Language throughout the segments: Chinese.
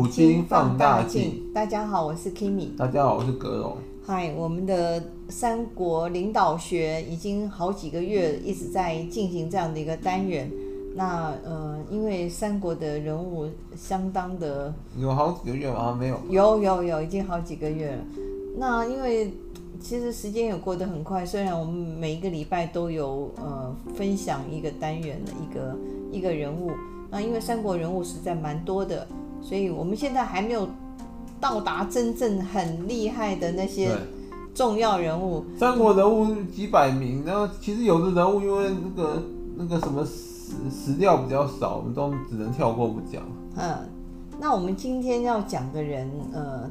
古今放大镜。大家好，我是 Kimi。大家好，我是格荣。嗨，我们的三国领导学已经好几个月一直在进行这样的一个单元。那呃，因为三国的人物相当的有好几个月吗？没有，有有有，已经好几个月了。那因为其实时间也过得很快，虽然我们每一个礼拜都有呃分享一个单元的一个一个人物。那因为三国人物实在蛮多的，所以我们现在还没有到达真正很厉害的那些重要人物。三国人物几百名，然后其实有的人物因为那个那个什么史史料比较少，我们都只能跳过不讲。嗯，那我们今天要讲的人，呃，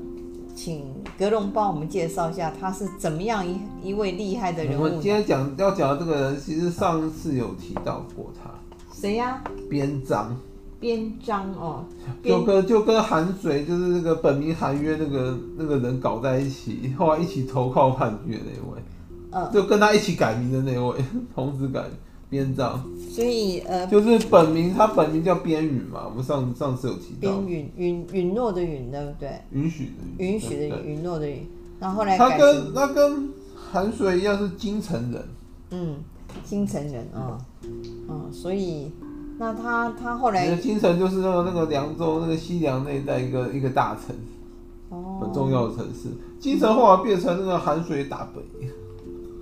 请格隆帮我们介绍一下他是怎么样一一位厉害的人物。我们今天讲要讲的这个人，其实上次有提到过他。谁呀？边章。边章哦，就跟就跟韩水就是那个本名韩约那个那个人搞在一起，后来一起投靠叛军的那位，嗯，就跟他一起改名的那位，同时改边章。所以呃，就是本名他本名叫边允嘛，我们上上次有提到。边允允允诺的允对不对？允许的允。允许的允，允诺的允。然后后来他跟他跟韩水一样是京城人。嗯。京城人啊，嗯，嗯，所以那他他后来，京城就是那个那个凉州那个西凉那一带一个一个大城，哦，很重要的城市。京城后来变成那个寒水大本营。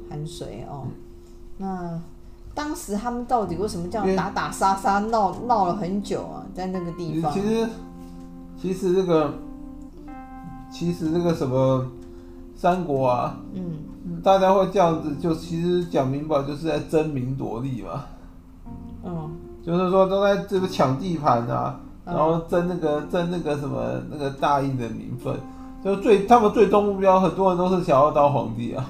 韩遂哦，那当时他们到底为什么这样打打杀杀闹闹了很久啊？在那个地方，其实其实这个其实那个什么三国啊，嗯。大家会这样子，就其实讲明白，就是在争名夺利嘛。嗯，就是说都在这个抢地盘啊，然后争那个争那个什么那个大印的名分，就最他们最终目标，很多人都是想要当皇帝啊。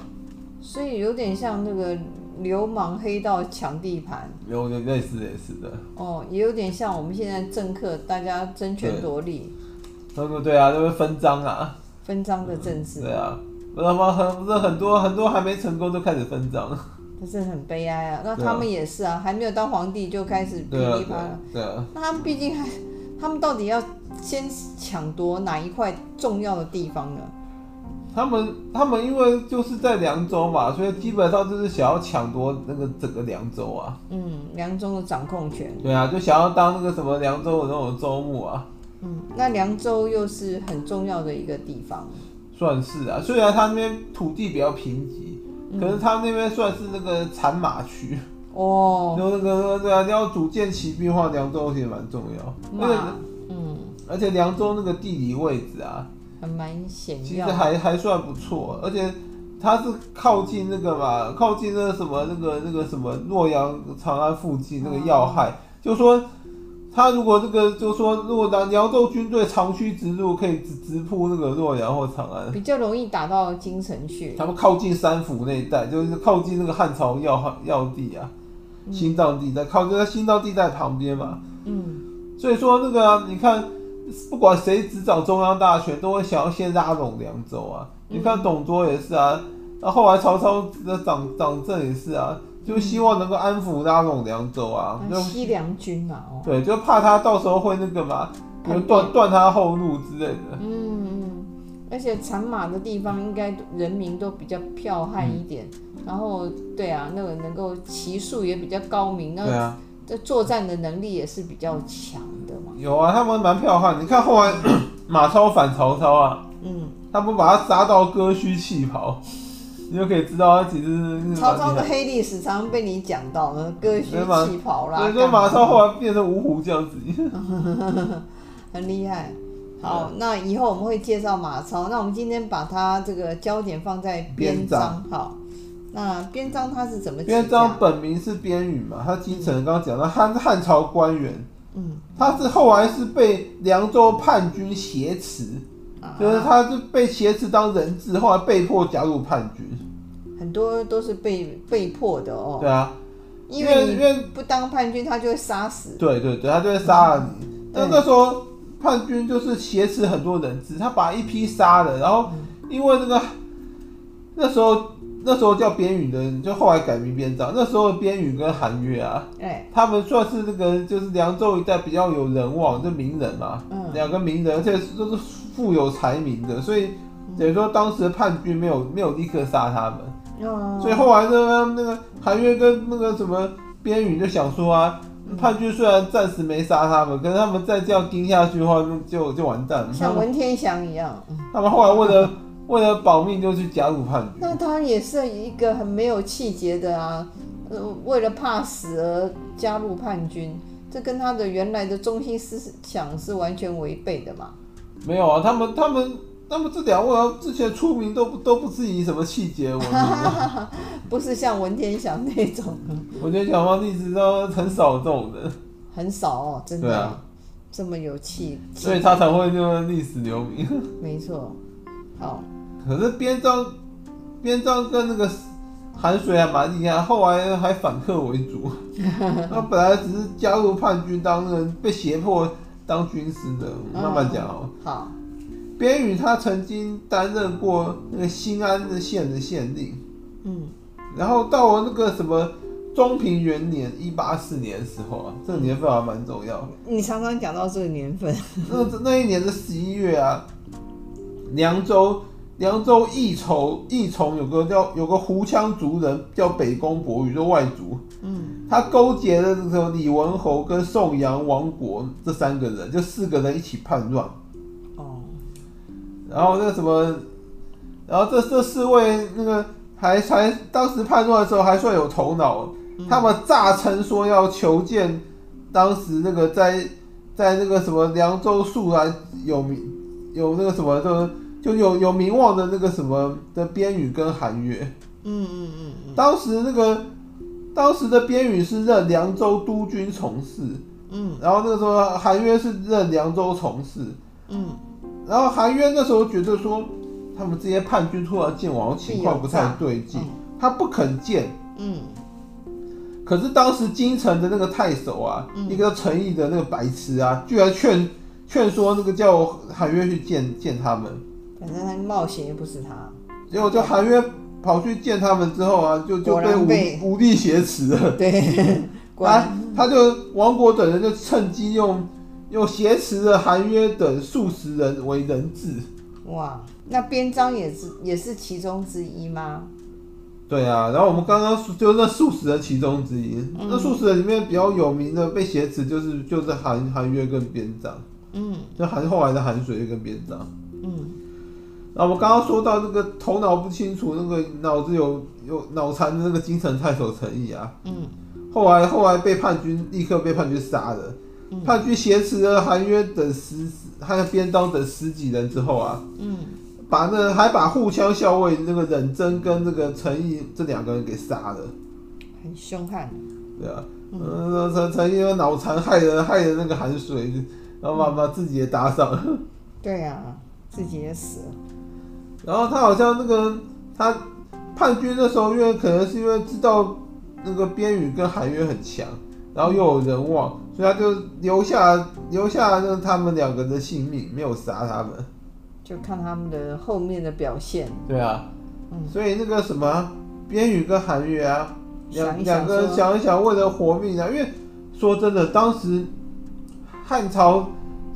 所以有点像那个流氓黑道抢地盘，有点类似类似的。哦，也有点像我们现在政客大家争权夺利。对不对啊，就是分赃啊，分赃的政治。嗯、对啊。不知道吗？很不是很多很多还没成功就开始分赃，这是很悲哀啊。那他们也是啊，啊还没有当皇帝就开始噼里啪啦。对啊。那他们毕竟还，他们到底要先抢夺哪一块重要的地方呢？他们他们因为就是在凉州嘛，所以基本上就是想要抢夺那个整个凉州啊。嗯，凉州的掌控权。对啊，就想要当那个什么凉州的那种州牧啊。嗯，那凉州又是很重要的一个地方。算是啊，虽然他那边土地比较贫瘠，可是他那边算是那个产马区哦。就那个对啊，你要组建骑兵的话，凉州其实蛮重要。那个，嗯，而且凉州那个地理位置啊，还蛮险要。其实还还算不错，而且它是靠近那个嘛，靠近那个什么那个那个什么洛阳、长安附近那个要害，嗯、就说。他如果这个就说，如果当凉州军队长驱直入，可以直直扑那个洛阳或长安，比较容易打到京城去。他们靠近三府那一带，就是靠近那个汉朝要要地啊，心脏地带，靠近在心脏地带旁边嘛。嗯，所以说那个、啊、你看，不管谁执掌中央大权，都会想要先拉拢凉州啊。你看董卓也是啊，那后来曹操的掌掌政也是啊。就希望能够安抚拉拢凉州啊，西凉军嘛，哦，对，就怕他到时候会那个嘛，断断他后路之类的。嗯嗯，而且产马的地方应该人民都比较剽悍一点，嗯、然后对啊，那个能够骑术也比较高明，那这作战的能力也是比较强的嘛。有啊，他们蛮剽悍，你看后来 马超反曹操啊，嗯，他不把他杀到割须弃袍。你就可以知道，他其实是曹操的黑历史常常被你讲到了，割须弃袍啦。所以说马超后来变成五虎这样子，很厉害。好，那以后我们会介绍马超。那我们今天把他这个焦点放在边章。好，那边章他是怎么？边章本名是边羽嘛，他京城刚刚讲到汉汉朝官员。嗯，他是后来是被凉州叛军挟持。就是他是被挟持当人质，后来被迫加入叛军，很多都是被被迫的哦。对啊，因为因为不当叛军，他就会杀死。对对对，他就会杀了你。那、嗯、那时候叛军就是挟持很多人质，他把一批杀了，然后因为那个那时候那时候叫边羽的人，就后来改名边章。那时候边羽跟韩月啊，哎、他们算是那个就是凉州一带比较有人望，就名人嘛，两、嗯、个名人，而且都是富有才名的，所以等于说当时的叛军没有没有立刻杀他们。所以后来呢那个韩约跟那个什么边羽就想说啊，叛军虽然暂时没杀他们，可是他们再这样盯下去的话，就就完蛋了。像文天祥一样，他们后来为了为了保命，就去加入叛军。那他也是一个很没有气节的啊，呃，为了怕死而加入叛军，这跟他的原来的中心思想是完全违背的嘛？没有啊，他们他们。他们这两位之前出名都不都不是以什么气节闻名，不是像文天祥那种。文天祥嘛，历史都很少这种人，很少哦，真的，啊、这么有气，所以他才会就历史留名。没错，好。可是边章，边章跟那个韩水还蛮厉害，后来还反客为主。他本来只是加入叛军当人，被胁迫当军师的。慢慢讲哦。好。边宇他曾经担任过那个新安的县的县令，嗯，然后到了那个什么中平元年一八四年的时候啊，这个年份还蛮重要的。你常常讲到这个年份，那那一年的十一月啊，凉州凉州义从义从有个叫有个胡羌族人叫北宫伯羽，就外族，嗯，他勾结了这个李文侯跟宋阳王国这三个人，就四个人一起叛乱。哦然后那个什么，然后这这四位那个还还当时叛乱的时候还算有头脑，嗯、他们诈称说要求见当时那个在在那个什么凉州肃然有名有那个什么就就有有名望的那个什么的边羽跟韩约。嗯嗯嗯嗯。当时那个当时的边羽是任凉州督军从事，嗯。然后那个时候韩约是任凉州从事，嗯。然后韩约那时候觉得说，他们这些叛军突然见王，情况不太对劲，他不肯见。嗯。可是当时京城的那个太守啊，嗯、一个叫陈毅的那个白痴啊，居然劝劝说那个叫韩约去见见他们。反正他冒险又不是他。结果就韩约跑去见他们之后啊，就就被武武力挟持了。对。他他就王国等人就趁机用。用挟持了韩约等数十人为人质。哇，那边章也是也是其中之一吗？对啊，然后我们刚刚就那数十人其中之一，嗯、那数十人里面比较有名的被挟持就是就是韩韩约跟边章。嗯，就韩后来的韩水跟边章。嗯，然后我们刚刚说到那个头脑不清楚、那个脑子有有脑残的那个精神太守陈毅啊。嗯，后来后来被叛军立刻被叛军杀了。叛军挟持了韩约等十，还有边刀等十几人之后啊，嗯，把那还把护羌校尉那个忍真跟那个陈毅这两个人给杀了，很凶悍。对啊，嗯，陈陈毅脑残害人害人那个韩水，然后把把自己也搭上了。对啊，自己也死了。然后他好像那个他叛军那时候，因为可能是因为知道那个边羽跟韩约很强。然后又有人望，所以他就留下留下那他们两个人的性命，没有杀他们。就看他们的后面的表现。对啊，嗯，所以那个什么边羽跟韩约啊，两两个人想一想，为了活命啊，因为说真的，当时汉朝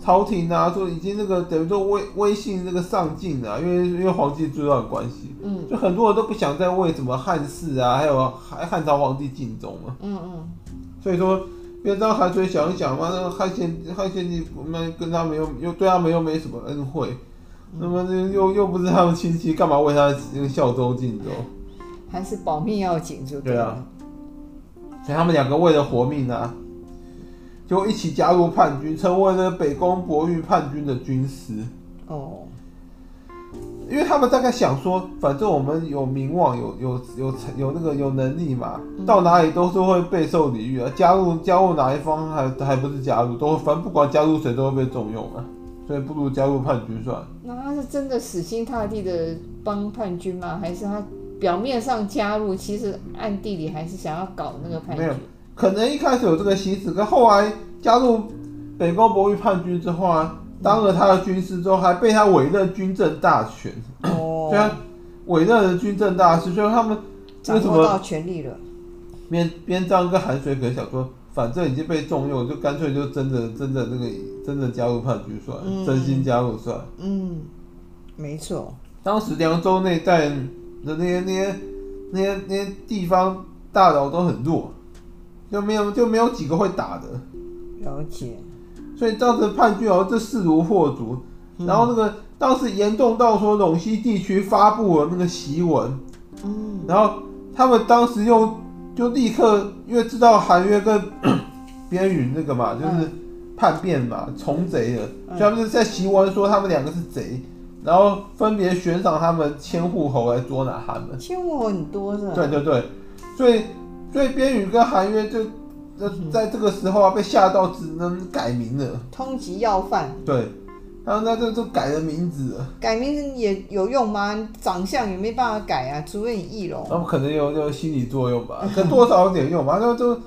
朝廷啊，说已经那个等于说威威信那个上进了，因为因为黄巾之乱的关系，嗯，就很多人都不想再为什么汉室啊，还有还汉朝皇帝尽忠嘛，嗯嗯。所以说，边章韩遂想一想嘛，那个汉献汉献帝我们跟他们又又对他们又没什么恩惠，嗯、那么又又不是他们亲戚，干嘛为他效忠尽忠？还是保命要紧，就对，对啊。所以他们两个为了活命啊，就一起加入叛军，成为了北宫博玉叛军的军师。哦。因为他们大概想说，反正我们有名望，有有有有那个有能力嘛，到哪里都是会备受礼遇啊。加入加入哪一方还还不是加入，都反正不管加入谁都会被重用啊。所以不如加入叛军算。那他是真的死心塌地的帮叛军吗？还是他表面上加入，其实暗地里还是想要搞那个叛军？没有，可能一开始有这个心思，可后来加入北宫伯羽叛军之后啊。当了他的军师之后，还被他委任军政大权。哦，对啊，委任了军政大事，所以他们掌握到权力了。边边章跟韩水可能想说，反正已经被重用，就干脆就真的真的那个真的加入叛军算了，嗯、真心加入算了。嗯，没错。当时凉州那带的那些那些那些那些地方大佬都很弱，就没有就没有几个会打的。了解。所以当时叛军好像这势如破竹，嗯、然后那个当时严重到说陇西地区发布了那个檄文，嗯，然后他们当时又就立刻因为知道韩约跟 边云那个嘛，就是叛变嘛，从贼的，所以他们就在檄文说他们两个是贼。然后分别悬赏他们千户侯来捉拿他们，千户侯很多是吧？对对对，所以所以边宇跟韩约就在这个时候啊被吓到，只能改名了。通缉要犯。对，然后那就就改了名字了。改名字也有用吗？长相也没办法改啊，除非你易容。那么可能有有心理作用吧，可多少有点用吧。就就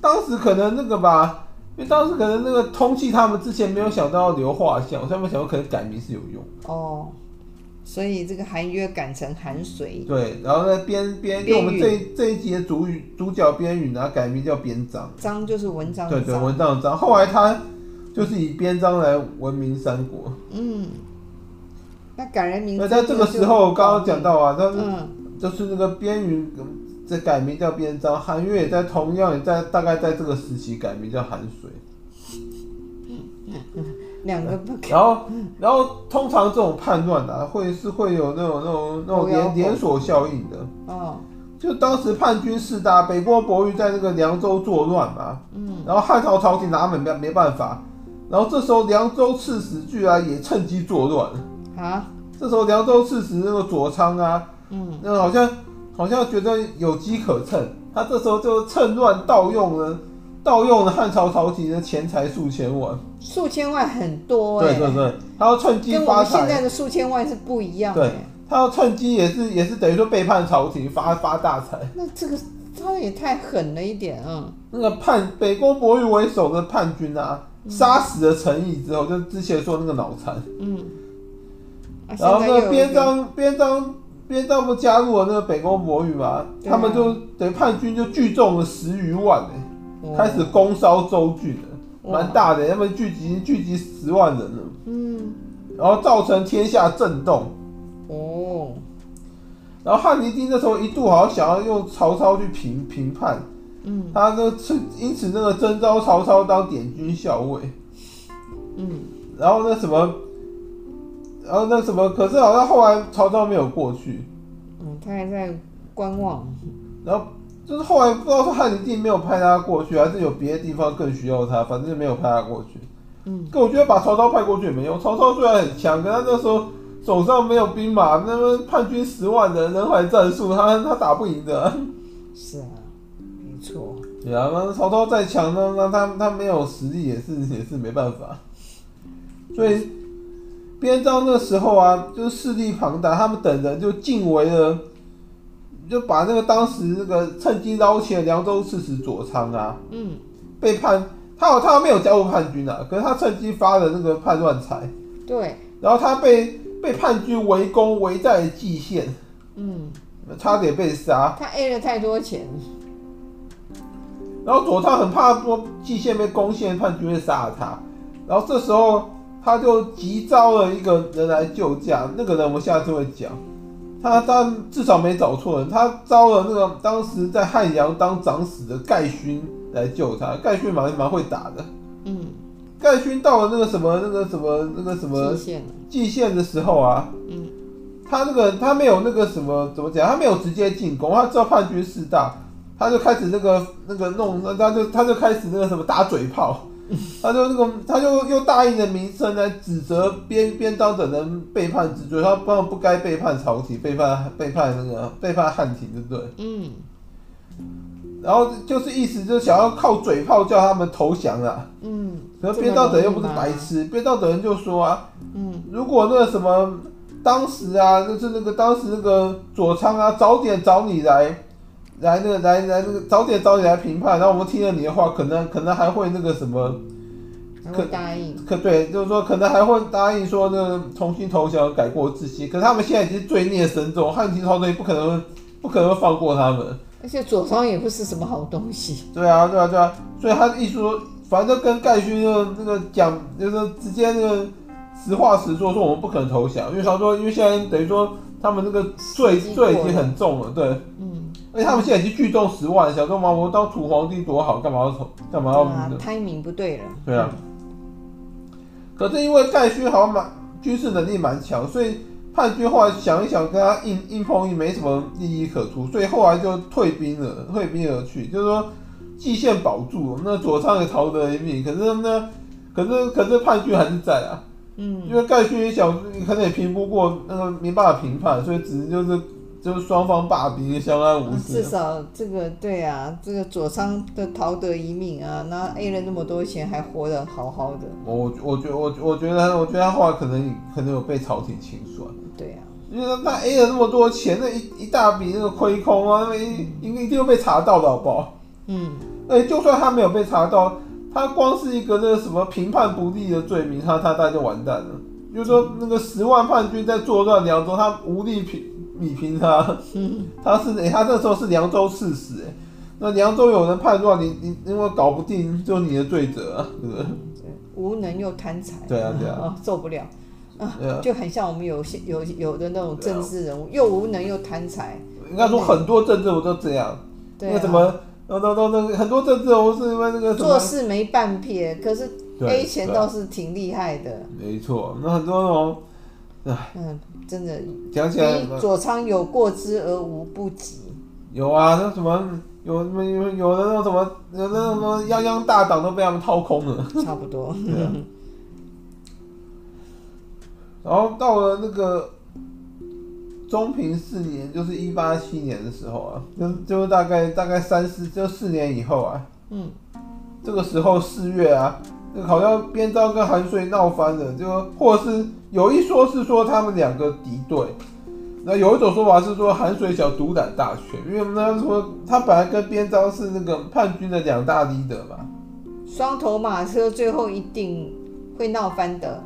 当时可能那个吧。因为当时可能那个通缉他们之前没有想到要留画像，他们想说可能改名是有用哦，所以这个韩约改成韩水。对，然后呢边边用我们这这一集的主语主角边允呢改名叫边章，章就是文章。对对，文章的章，后来他就是以边章来闻名三国。嗯，那改人名。那在这个时候刚刚讲到啊，他是就是那个边允。这改名叫边章，韩约也在同样也在大概在这个时期改名叫韩遂。两个不。然后，然后通常这种叛乱啊，会是会有那种那种那种连连锁效应的。哦。就当时叛军势大，北郭伯玉在那个凉州作乱嘛。嗯。然后汉朝朝廷拿他们没没办法，然后这时候凉州刺史居然也趁机作乱。啊。这时候凉州刺史那个左仓啊，嗯，那个好像。好像觉得有机可乘，他这时候就趁乱盗用了，盗用了汉朝朝廷的钱财数千万，数千万很多哎、欸，对对。对，他要趁机发财，跟我们现在的数千万是不一样的，对，他要趁机也是也是等于说背叛朝廷发发大财，那这个他也太狠了一点啊！那个叛北宫伯玉为首的叛军啊，杀、嗯、死了陈毅之后，就之前说那个脑残，嗯，啊、然后那个边章边章。边章不加入了那个北宫伯玉嘛？啊、他们就等于叛军就聚众了十余万呢、开始攻烧州郡了，蛮大的、欸，他们聚集聚集十万人了，嗯，然后造成天下震动，哦，然后汉灵帝那时候一度好像想要用曹操去评评判，嗯，他就因此那个征召曹操当点军校尉，嗯，然后那什么。然后那什么，可是好像后来曹操没有过去，嗯，他还在观望。然后就是后来不知道是汉灵帝没有派他过去，还是有别的地方更需要他，反正就没有派他过去。嗯，可我觉得把曹操派过去也没用。曹操虽然很强，可他那时候手上没有兵马，那么叛军十万人，人海战术，他他打不赢的。是啊，没错。对啊，那曹操再强那，那他他没有实力也是也是没办法。所以。边章那时候啊，就是势力庞大，他们等人就进围了，就把那个当时那个趁机捞钱的凉州刺史左仓啊，嗯，被叛，他好他没有加入叛军啊，可是他趁机发了那个叛乱财，对，然后他被被叛军围攻，围在蓟县，嗯，差点被杀，他 A 了太多钱，然后左仓很怕说蓟县被攻陷，叛军会杀了他，然后这时候。他就急招了一个人来救驾，那个人我们下次会讲。他他至少没找错人，他招了那个当时在汉阳当长史的盖勋来救他。盖勋蛮蛮会打的，嗯。盖勋到了那个什么那个什么那个什么蓟县的时候啊，嗯，他那个他没有那个什么怎么讲，他没有直接进攻，他知道叛军势大，他就开始那个那个弄，他就他就开始那个什么打嘴炮。他就那个，他就用大义的名声来指责边边章等人背叛之罪，他不不该背叛朝廷，背叛背叛那个背叛汉廷，对不对？嗯。然后就是意思就是想要靠嘴炮叫他们投降啊。嗯。可是边章等人又不是白痴，边章等人就说啊，嗯，如果那个什么当时啊，就是那个当时那个左仓啊，早点找你来。来那个来来那个早点早点来评判，然后我们听了你的话，可能可能还会那个什么，可答应，可对，就是说可能还会答应说那个重新投降，改过自新。可是他们现在已经罪孽深重，汉庭朝廷不可能不可能放过他们。而且左方也不是什么好东西。对啊，对啊，对啊，所以他一说，反正跟盖勋那个那个讲，就是直接那个实话实说，说我们不可能投降，因为他说，因为现在等于说他们这个罪罪已经很重了，对，嗯，而且他们现在已经聚众十万，想说嘛，我当土皇帝多好，干嘛要投，干嘛要？啊，timing 不对了。对啊。可是因为盖勋好像蛮军事能力蛮强，所以。叛军后来想一想，跟他硬硬碰硬没什么利益可图，所以后来就退兵了，退兵而去。就是说，蓟县保住，那左仓也逃得一命。可是呢，可是可是叛军还是在啊。嗯，因为盖勋也想，可能也评不过那个，没办法评判，所以只是就是。就是双方罢兵，相安无事。至少这个对啊，这个佐仓的逃得一命啊，那 A 了那么多钱，还活得好好的。我我觉我我觉得我觉得他后来可能可能有被朝廷清算。对啊，因为他 A 了那么多钱，那一一大笔那个亏空啊，那一一定会被查到的，好不好？嗯。哎，就算他没有被查到，他光是一个那个什么评判不利的罪名，他他大概就完蛋了。就是说那个十万叛军在作乱凉州，他无力平。比平他，他是哎、欸，他那时候是凉州刺史哎，那凉州有人叛乱，你你因为搞不定，就你的罪责，对不对？无能又贪财，对啊对啊，啊，受不了。啊，就很像我们有些有有的那种政治人物，又无能又贪财。应该说很多政治人物都这样，那什么，很多政治人物是因为那个做事没半撇，可是 A 钱倒是挺厉害的。没错，那很多那种。嗯，真的讲起来，左仓有过之而无不及。有啊，那什么有什么有有的那种什么有的那什么泱泱大党都被他们掏空了。差不多。啊。然后到了那个中平四年，就是一八七年的时候啊，就就大概大概三四就四年以后啊，嗯，这个时候四月啊。那好像边章跟韩遂闹翻了，就或者是有一说是说他们两个敌对，那有一种说法是说韩遂想独揽大权，因为那说他本来跟边章是那个叛军的两大 leader 嘛，双头马车最后一定会闹翻的，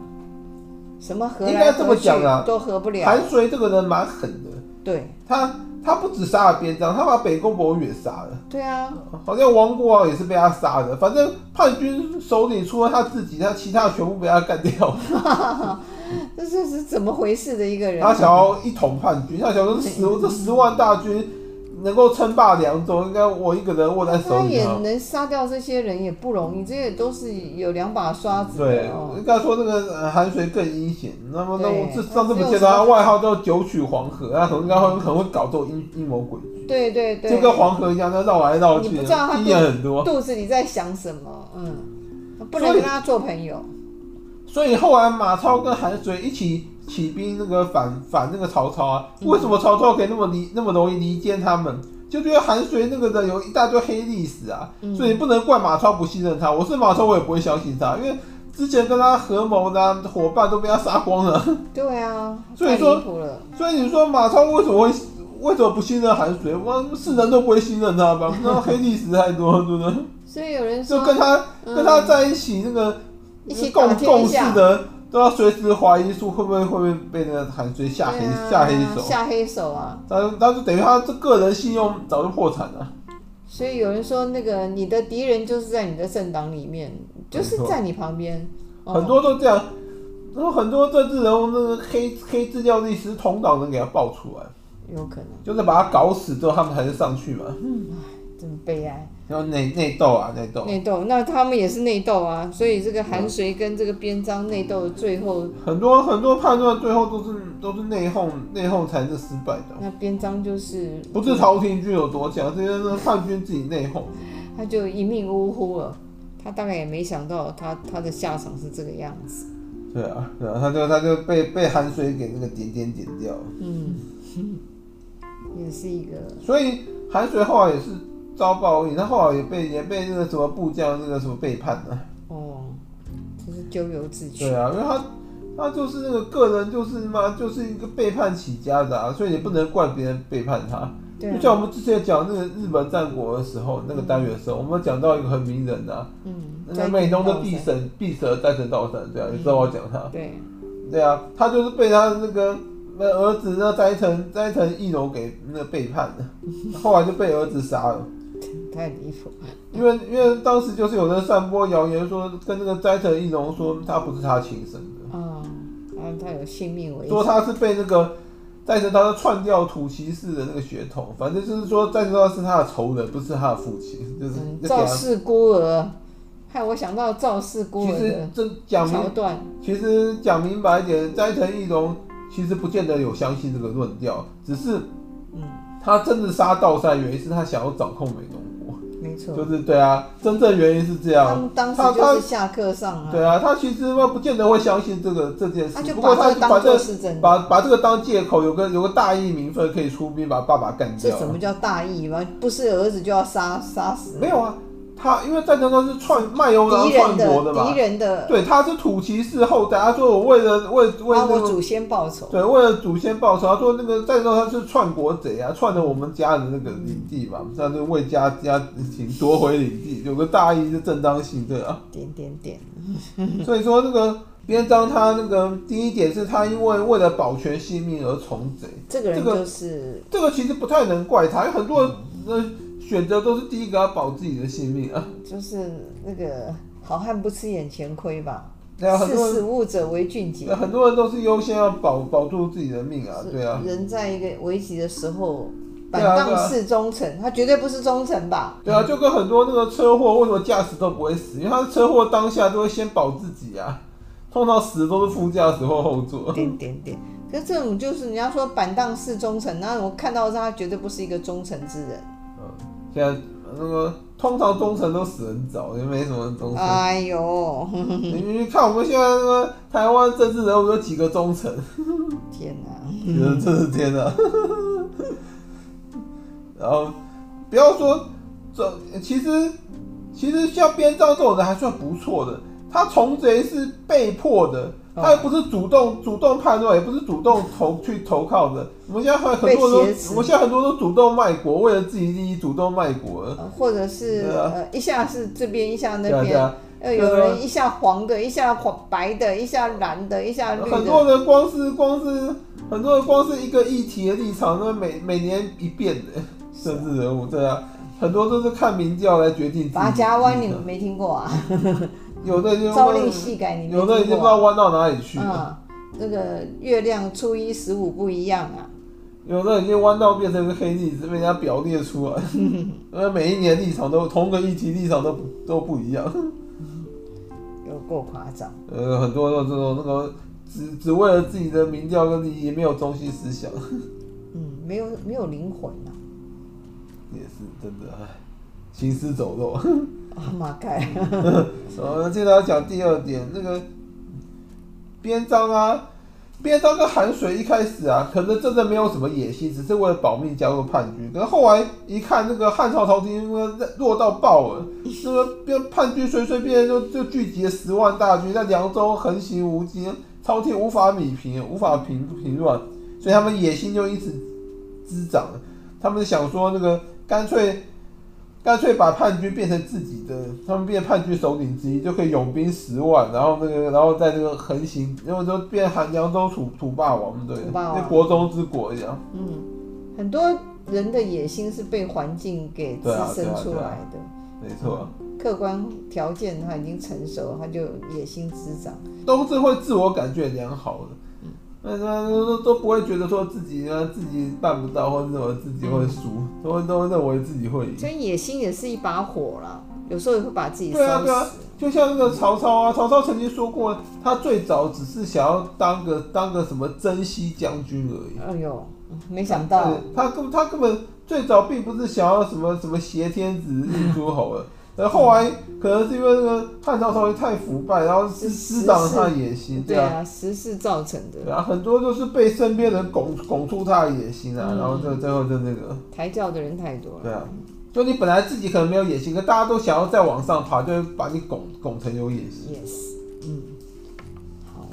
什么合来合去应该这么讲啊，都合不了。韩遂这个人蛮狠的，对他。他不止杀了边章，他把北宫博也杀了。对啊，好像王国王也是被他杀的。反正叛军首领除了他自己，他其他全部被他干掉。这是是怎么回事的一个人？他想要一统叛军，他想说十这十万大军。能够称霸凉州，应该我一个人握在手里。他也能杀掉这些人也不容易，这些都是有两把刷子。对，应该说那个韩遂更阴险。那么，那我这上这么介绍，他外号叫九曲黄河，他可能应该会可能会搞这种阴阴谋诡计。对对对，就跟黄河一样，他绕来绕去，经验很多。肚子里在想什么？嗯，不能跟他做朋友。所以后来马超跟韩遂一起。起兵那个反反那个曹操啊，为什么曹操可以那么离那么容易离间他们？就觉得韩遂那个人有一大堆黑历史啊，所以不能怪马超不信任他。我是马超，我也不会相信他，因为之前跟他合谋的伙伴都被他杀光了。对啊，所以说，所以你说马超为什么会为什么不信任韩遂？我是人都不会信任他吧？那黑历史太多，对不对？所以有人说，就跟他跟他在一起那个一起共共事的。都要随时怀疑说会不会会不会被那个韩遂下黑、啊、下黑手下黑手啊！但但是等于他这个人信用早就破产了。所以有人说，那个你的敌人就是在你的政党里面，就是在你旁边。很多都这样，然后很多政治人物那个黑黑资料历史同党人给他爆出来，有可能就是把他搞死之后，他们才能上去嘛。嗯，真悲哀。然后内内斗啊，内斗，内斗，那他们也是内斗啊，所以这个韩遂跟这个边章内斗，最后很多很多判断最后都是都是内讧，内讧才是失败的。那边章就是不是朝廷军有多强，这些是叛军自己内讧，他就一命呜呼了。他大概也没想到他他的下场是这个样子。对啊，对啊，他就他就被被韩遂给那个点点点掉了。嗯，也是一个。所以韩遂后来也是。遭报应，他后来也被也被那个什么部将那个什么背叛了。哦，这是咎由自取。对啊，因为他他就是那个个人就是嘛，就是一个背叛起家的啊，所以也不能怪别人背叛他。对、啊，就像我们之前讲那个日本战国的时候，那个单元的时候，嗯、我们讲到一个很名人啊，嗯，那个美浓的必神必蛇斋藤道三，对啊，你知道我讲他，对，对啊，他就是被他的那个那儿子那斋藤斋藤义龙给那个背叛了，后来就被儿子杀了，太离谱，因为因为当时就是有人散播谣言说，跟那个斋藤义荣说他不是他亲生的，啊、嗯，然后他有性命危险，说他是被那个。斋藤道三篡掉土骑士的那个血统，反正就是说斋藤他是他的仇人，不是他的父亲，就是赵氏孤儿，害我想到赵氏孤儿的桥段。其实讲明白一点，斋藤义荣其实不见得有相信这个论调，只是，嗯，他真的杀道三原因是他想要掌控美浓。没错，就是对啊，真正原因是这样。当时就是下课上啊。对啊，他其实不见得会相信这个这件事。他就把这个。把把这个当借口，有个有个大义名分可以出兵把爸爸干掉。这什么叫大义吗？不是儿子就要杀杀死？没有啊。他因为战争中是篡卖欧郎篡国的嘛，敌人的对，他是土岐氏后代。他说我为了为为我祖先报仇，对，为了祖先报仇。他说那个战争中他是篡国贼啊，篡了我们家的那个领地嘛，他就为家家庭夺回领地，有个大义是正当性，对啊。点点点。所以说那个边章他那个第一点是他因为为了保全性命而从贼，这个人就是这个其实不太能怪他，有很多人。嗯选择都是第一个要保自己的性命啊，就是那个好汉不吃眼前亏吧？对啊，识时务者为俊杰。很多人都是优先要保保住自己的命啊，对啊。人在一个危急的时候，板荡是忠臣，他绝对不是忠臣吧？对啊，就跟很多那个车祸，为什么驾驶都不会死？因为他车祸当下都会先保自己啊，通常死都是副驾驶或后座。点点点，可是这种就是你要说板荡是忠臣，那我看到他绝对不是一个忠臣之人。现在那个通常忠臣都死很早，也没什么忠臣。哎呦，你你看我们现在那个台湾政治人物有几个忠臣？天哪、啊！真是天哪！然后不要说这，其实其实像编造这种人还算不错的，他从贼是被迫的。他又不是主动主动叛乱，也不是主动投去投靠的。我们现在很很多都，我们现在很多都主动卖国，为了自己利益主动卖国。或者是、啊、呃，一下是这边，一下那边，呃、有人一下黄的，一下黄白的，一下蓝的，一下绿的。很多人光是光是很多人光是一个议题的立场，那每每年一变的政治人物，对啊，很多都是看民调来决定。八家湾你们没听过啊？有的就朝令夕改，你有的已经不知道弯到哪里去了。嗯，这个月亮初一十五不一样啊。有的已经弯到变成一个黑历史，被人家表列出来。因为每一年立场都同个议题立场都不都不一样。有够夸张。呃，很多的这种那个只只为了自己的民调跟利益，没有中心思想。嗯，没有没有灵魂、啊。也是真的，行尸走肉。啊妈盖！呃，接着要讲第二点，那个边章啊，边章跟韩遂一开始啊，可能真的没有什么野心，只是为了保命加入叛军。可是后来一看，那个汉朝朝廷因为弱到爆了，那个边叛军随随便便就就聚集了十万大军，在凉州横行无忌，朝廷无法弭平，无法平平乱，所以他们野心就因此滋长。他们想说，那个干脆。干脆把叛军变成自己的，他们变叛军首领之一，就可以拥兵十万，然后那个，然后在这个横行，然后就变韩凉州土土霸王，对，那国中之国一样。嗯，很多人的野心是被环境给滋生出来的，没错。客观条件他已经成熟，他就野心滋长，都是会自我感觉良好的。那那都都不会觉得说自己呢，自己办不到，或者认为自己会输，嗯、都会都认为自己会赢。所以野心也是一把火啦，有时候也会把自己烧死。对啊对啊，就像那个曹操啊，曹操曾经说过，他最早只是想要当个当个什么征西将军而已。哎呦，没想到他根他根本最早并不是想要什么什么挟天子以诸侯了。然后后来可能是因为那个汉朝稍微太腐败，然后是滋长了他的野心，对啊，时势造成的。对啊，很多就是被身边人拱拱出他的野心啊，嗯、然后就最后就那个抬轿的人太多了。对啊，就你本来自己可能没有野心，可大家都想要再往上爬，就会把你拱拱成有野心。Yes，嗯，好，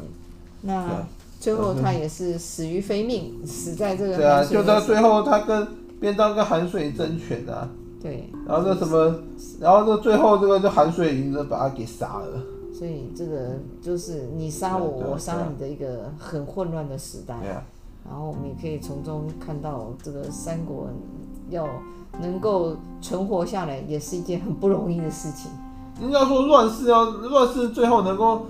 那最后他也是死于非命，嗯、死在这个。对啊，就到最后他跟。边章跟韩水争权啊。对。然后那什么，然后这最后这个就韩遂已经，把他给杀了。所以这个就是你杀我，我杀你的一个很混乱的时代。对啊。然后我们也可以从中看到，这个三国要能够存活下来，也是一件很不容易的事情。应该说乱世要乱世，最后能够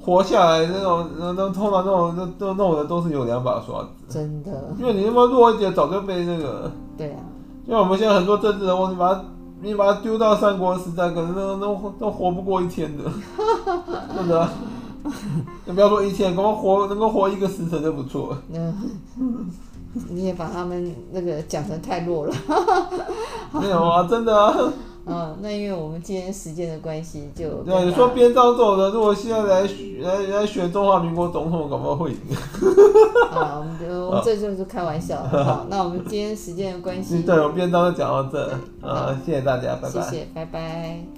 活下来那种，那那通常那种那那种人都是有两把刷子。真的。因为你那么弱一点，早就被那个。对啊。因为我们现在很多政治人物，你把他你把他丢到三国时代，可能都都都活不过一天的。真的。你不要说一天，能够活能够活一个时辰就不错了。嗯，你也把他们那个讲成太弱了。没有啊，真的啊。嗯，那因为我们今天时间的关系，就对你说边章这种人，如果现在来选来来选中华民国总统，搞不好会赢。啊，我们就我们这就是开玩笑。好，那我们今天时间的关系，对，我边章就讲到这。啊，谢谢大家，拜拜。谢谢，拜拜。